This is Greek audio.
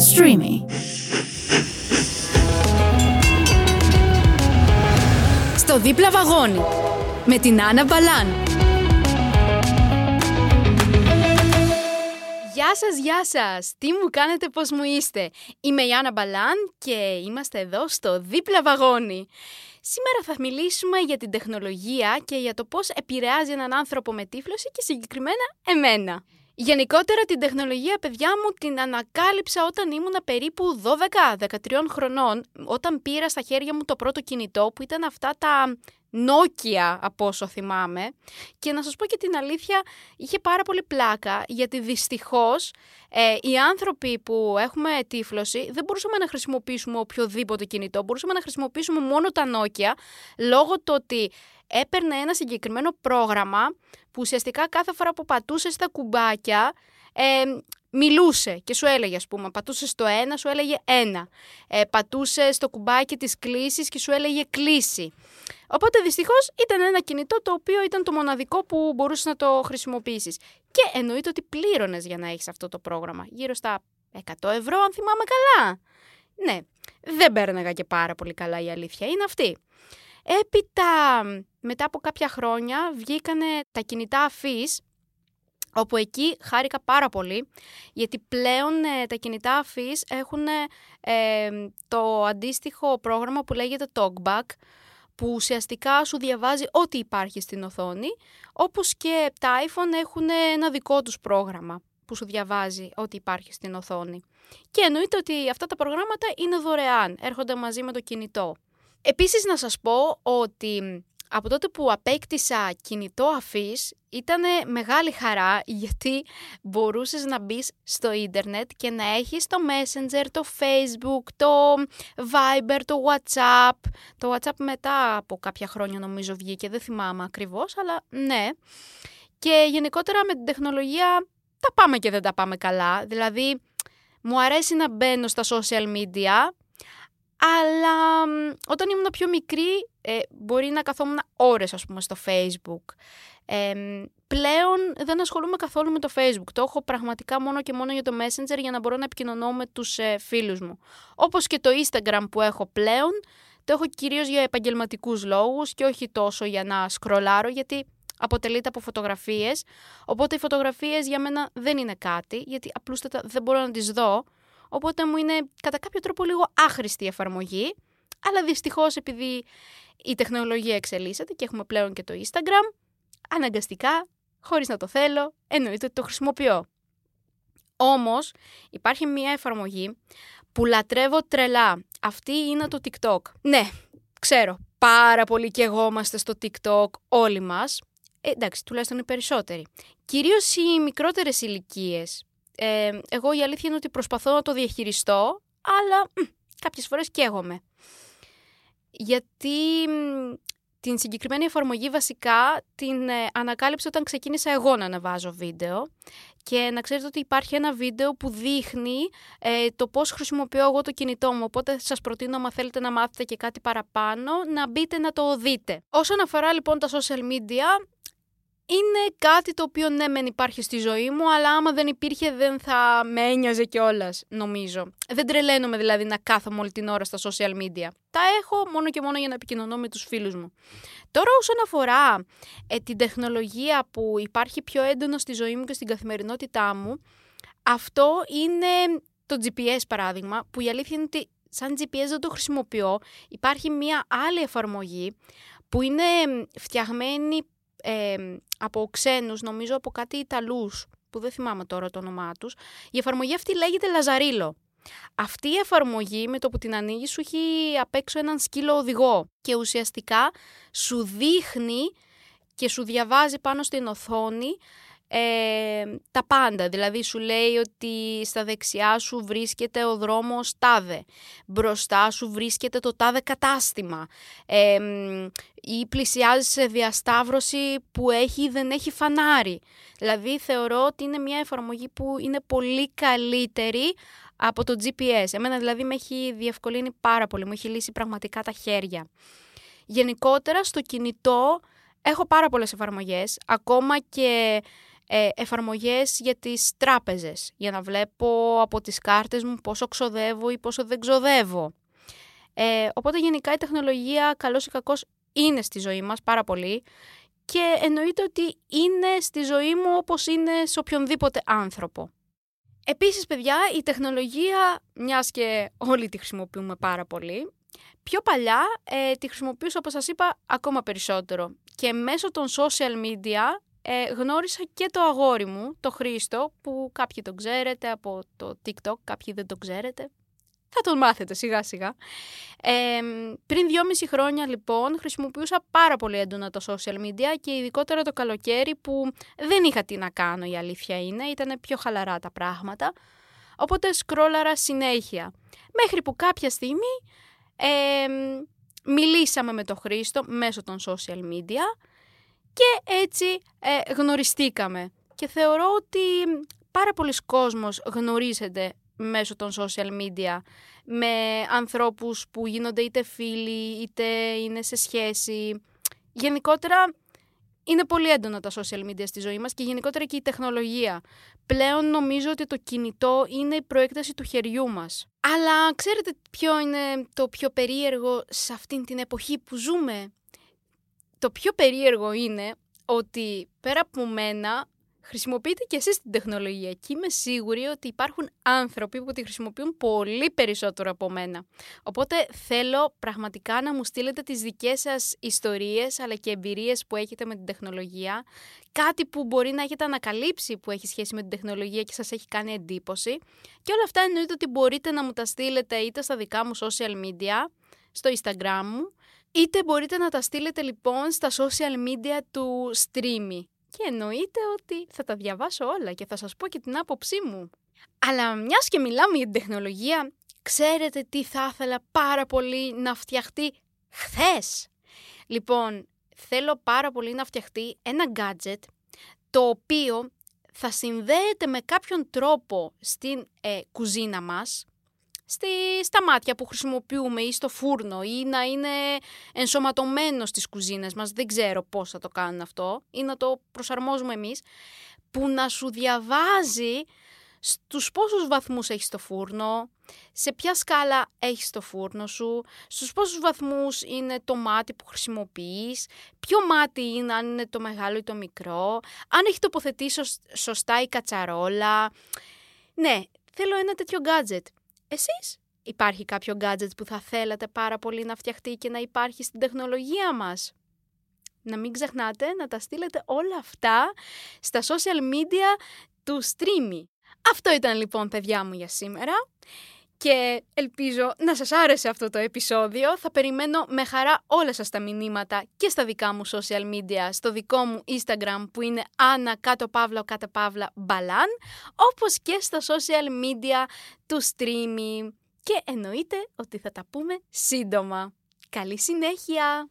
Streamy. Στο δίπλα βαγόνι με την Άννα Μπαλάν. Γεια σας, γεια σας! Τι μου κάνετε, πώς μου είστε! Είμαι η Άννα Μπαλάν και είμαστε εδώ στο δίπλα βαγόνι. Σήμερα θα μιλήσουμε για την τεχνολογία και για το πώς επηρεάζει έναν άνθρωπο με τύφλωση και συγκεκριμένα εμένα. Γενικότερα την τεχνολογία, παιδιά μου, την ανακάλυψα όταν ήμουν περίπου 12-13 χρονών, όταν πήρα στα χέρια μου το πρώτο κινητό που ήταν αυτά τα Nokia από όσο θυμάμαι. Και να σας πω και την αλήθεια είχε πάρα πολύ πλάκα γιατί δυστυχώς ε, οι άνθρωποι που έχουμε τύφλωση δεν μπορούσαμε να χρησιμοποιήσουμε οποιοδήποτε κινητό, μπορούσαμε να χρησιμοποιήσουμε μόνο τα Nokia λόγω του ότι έπαιρνε ένα συγκεκριμένο πρόγραμμα που ουσιαστικά κάθε φορά που πατούσες στα κουμπάκια ε, μιλούσε και σου έλεγε, ας πούμε, πατούσε στο ένα, σου έλεγε ένα. Ε, πατούσε στο κουμπάκι της κλήσης και σου έλεγε κλήση. Οπότε δυστυχώς ήταν ένα κινητό το οποίο ήταν το μοναδικό που μπορούσες να το χρησιμοποιήσεις. Και εννοείται ότι πλήρωνες για να έχεις αυτό το πρόγραμμα. Γύρω στα 100 ευρώ, αν θυμάμαι καλά. Ναι, δεν πέρναγα και πάρα πολύ καλά η αλήθεια είναι αυτή. Έπειτα, μετά από κάποια χρόνια, βγήκανε τα κινητά αφής, όπου εκεί χάρηκα πάρα πολύ, γιατί πλέον ε, τα κινητά αφής έχουν ε, το αντίστοιχο πρόγραμμα που λέγεται TalkBack, που ουσιαστικά σου διαβάζει ό,τι υπάρχει στην οθόνη, όπως και τα iPhone έχουν ένα δικό τους πρόγραμμα που σου διαβάζει ό,τι υπάρχει στην οθόνη. Και εννοείται ότι αυτά τα προγράμματα είναι δωρεάν, έρχονται μαζί με το κινητό. Επίσης να σας πω ότι από τότε που απέκτησα κινητό αφής ήταν μεγάλη χαρά γιατί μπορούσες να μπεις στο ίντερνετ και να έχεις το Messenger, το Facebook, το Viber, το WhatsApp. Το WhatsApp μετά από κάποια χρόνια νομίζω βγήκε, δεν θυμάμαι ακριβώς, αλλά ναι. Και γενικότερα με την τεχνολογία τα πάμε και δεν τα πάμε καλά. Δηλαδή μου αρέσει να μπαίνω στα social media, αλλά όταν ήμουν πιο μικρή ε, μπορεί να καθόμουν ώρες ας πούμε στο facebook. Ε, πλέον δεν ασχολούμαι καθόλου με το facebook. Το έχω πραγματικά μόνο και μόνο για το messenger για να μπορώ να επικοινωνώ με τους ε, φίλους μου. Όπως και το instagram που έχω πλέον, το έχω κυρίως για επαγγελματικούς λόγους και όχι τόσο για να σκρολάρω γιατί αποτελείται από φωτογραφίες. Οπότε οι φωτογραφίες για μένα δεν είναι κάτι γιατί απλούστατα δεν μπορώ να τις δω. Οπότε μου είναι κατά κάποιο τρόπο λίγο άχρηστη η εφαρμογή. Αλλά δυστυχώς επειδή η τεχνολογία εξελίσσεται και έχουμε πλέον και το Instagram, αναγκαστικά, χωρίς να το θέλω, εννοείται ότι το χρησιμοποιώ. Όμως υπάρχει μια εφαρμογή που λατρεύω τρελά. Αυτή είναι το TikTok. Ναι, ξέρω, πάρα πολύ και εγώ είμαστε στο TikTok όλοι μας. Ε, εντάξει, τουλάχιστον οι περισσότεροι. Κυρίως οι μικρότερες ηλικίες. Ε, εγώ η αλήθεια είναι ότι προσπαθώ να το διαχειριστώ, αλλά μ, κάποιες φορές καίγομαι γιατί την συγκεκριμένη εφαρμογή βασικά την ε, ανακάλυψα όταν ξεκίνησα εγώ να αναβάζω βίντεο και να ξέρετε ότι υπάρχει ένα βίντεο που δείχνει ε, το πώς χρησιμοποιώ εγώ το κινητό μου, οπότε σας προτείνω αν θέλετε να μάθετε και κάτι παραπάνω να μπείτε να το δείτε. Όσον αφορά λοιπόν τα social media, είναι κάτι το οποίο ναι μεν υπάρχει στη ζωή μου, αλλά άμα δεν υπήρχε δεν θα με ένοιαζε κιόλας, νομίζω. Δεν τρελαίνομαι δηλαδή να κάθομαι όλη την ώρα στα social media. Τα έχω μόνο και μόνο για να επικοινωνώ με τους φίλους μου. Τώρα όσον αφορά ε, την τεχνολογία που υπάρχει πιο έντονο στη ζωή μου και στην καθημερινότητά μου, αυτό είναι το GPS παράδειγμα, που η αλήθεια είναι ότι σαν GPS δεν το χρησιμοποιώ. Υπάρχει μια άλλη εφαρμογή που είναι φτιαγμένη από ξένους, νομίζω από κάτι Ιταλούς, που δεν θυμάμαι τώρα το όνομά τους. Η εφαρμογή αυτή λέγεται Λαζαρίλο. Αυτή η εφαρμογή με το που την ανοίγει σου έχει απ' έξω έναν σκύλο οδηγό και ουσιαστικά σου δείχνει και σου διαβάζει πάνω στην οθόνη ε, τα πάντα. Δηλαδή σου λέει ότι στα δεξιά σου βρίσκεται ο δρόμος τάδε, μπροστά σου βρίσκεται το τάδε κατάστημα ε, ή πλησιάζει σε διασταύρωση που έχει ή δεν έχει φανάρι. Δηλαδή θεωρώ ότι είναι μια εφαρμογή που είναι πολύ καλύτερη από το GPS. Εμένα δηλαδή με έχει διευκολύνει πάρα πολύ, μου έχει λύσει πραγματικά τα χέρια. Γενικότερα στο κινητό έχω πάρα πολλές εφαρμογές, ακόμα και ε, εφαρμογές για τις τράπεζες, για να βλέπω από τις κάρτες μου πόσο ξοδεύω ή πόσο δεν ξοδεύω. Ε, οπότε γενικά η τεχνολογία, καλώς ή κακώς, είναι στη ζωή μας πάρα πολύ και εννοείται ότι είναι στη ζωή μου όπως είναι σε οποιονδήποτε άνθρωπο. Επίσης, παιδιά, η τεχνολογία, μιας και όλοι τη χρησιμοποιούμε πάρα πολύ, πιο παλιά ε, τη χρησιμοποιούσα, όπως σας είπα, ακόμα περισσότερο. Και μέσω των social media ε, γνώρισα και το αγόρι μου, το Χρήστο, που κάποιοι τον ξέρετε από το TikTok, κάποιοι δεν τον ξέρετε. Θα τον μάθετε σιγά σιγά. Ε, πριν δυόμιση χρόνια λοιπόν χρησιμοποιούσα πάρα πολύ έντονα το social media και ειδικότερα το καλοκαίρι που δεν είχα τι να κάνω η αλήθεια είναι, ήταν πιο χαλαρά τα πράγματα. Οπότε σκρόλαρα συνέχεια. Μέχρι που κάποια στιγμή μιλήσαμε με τον Χρήστο μέσω των social media και έτσι ε, γνωριστήκαμε. Και θεωρώ ότι πάρα πολλοί κόσμος γνωρίζεται μέσω των social media με ανθρώπους που γίνονται είτε φίλοι είτε είναι σε σχέση. Γενικότερα είναι πολύ έντονα τα social media στη ζωή μας και γενικότερα και η τεχνολογία. Πλέον νομίζω ότι το κινητό είναι η προέκταση του χεριού μας. Αλλά ξέρετε ποιο είναι το πιο περίεργο σε αυτήν την εποχή που ζούμε; Το πιο περίεργο είναι ότι πέρα από μένα χρησιμοποιείτε και εσείς την τεχνολογία και είμαι σίγουρη ότι υπάρχουν άνθρωποι που τη χρησιμοποιούν πολύ περισσότερο από μένα. Οπότε θέλω πραγματικά να μου στείλετε τις δικές σας ιστορίες αλλά και εμπειρίες που έχετε με την τεχνολογία. Κάτι που μπορεί να έχετε ανακαλύψει που έχει σχέση με την τεχνολογία και σας έχει κάνει εντύπωση. Και όλα αυτά εννοείται ότι μπορείτε να μου τα στείλετε είτε στα δικά μου social media, στο Instagram μου, είτε μπορείτε να τα στείλετε λοιπόν στα social media του Streamy και εννοείται ότι θα τα διαβάσω όλα και θα σας πω και την άποψή μου. Αλλά μιας και μιλάμε για την τεχνολογία, ξέρετε τι θα ήθελα πάρα πολύ να φτιαχτεί χθες. Λοιπόν, θέλω πάρα πολύ να φτιαχτεί ένα gadget το οποίο θα συνδέεται με κάποιον τρόπο στην ε, κουζίνα μας στη, στα μάτια που χρησιμοποιούμε ή στο φούρνο ή να είναι ενσωματωμένο στις κουζίνες μας, δεν ξέρω πώς θα το κάνουν αυτό ή να το προσαρμόζουμε εμείς, που να σου διαβάζει στους πόσους βαθμούς έχεις το φούρνο, σε ποια σκάλα έχεις το φούρνο σου, στους πόσους βαθμούς είναι το μάτι που χρησιμοποιείς, ποιο μάτι είναι, αν είναι το μεγάλο ή το μικρό, αν έχει τοποθετήσει σωστά η κατσαρόλα. Ναι, θέλω ένα τέτοιο gadget. Εσείς; Υπάρχει κάποιο gadget που θα θέλατε πάρα πολύ να φτιαχτεί και να υπάρχει στην τεχνολογία μας; Να μην ξεχνάτε να τα στείλετε όλα αυτά στα social media του Streamy. Αυτό ήταν λοιπόν παιδιά μου για σήμερα και ελπίζω να σας άρεσε αυτό το επεισόδιο. Θα περιμένω με χαρά όλα σας τα μηνύματα και στα δικά μου social media, στο δικό μου Instagram που είναι Άννα κάτω παύλα κάτω παύλα μπαλάν, όπως και στα social media του streaming. Και εννοείται ότι θα τα πούμε σύντομα. Καλή συνέχεια!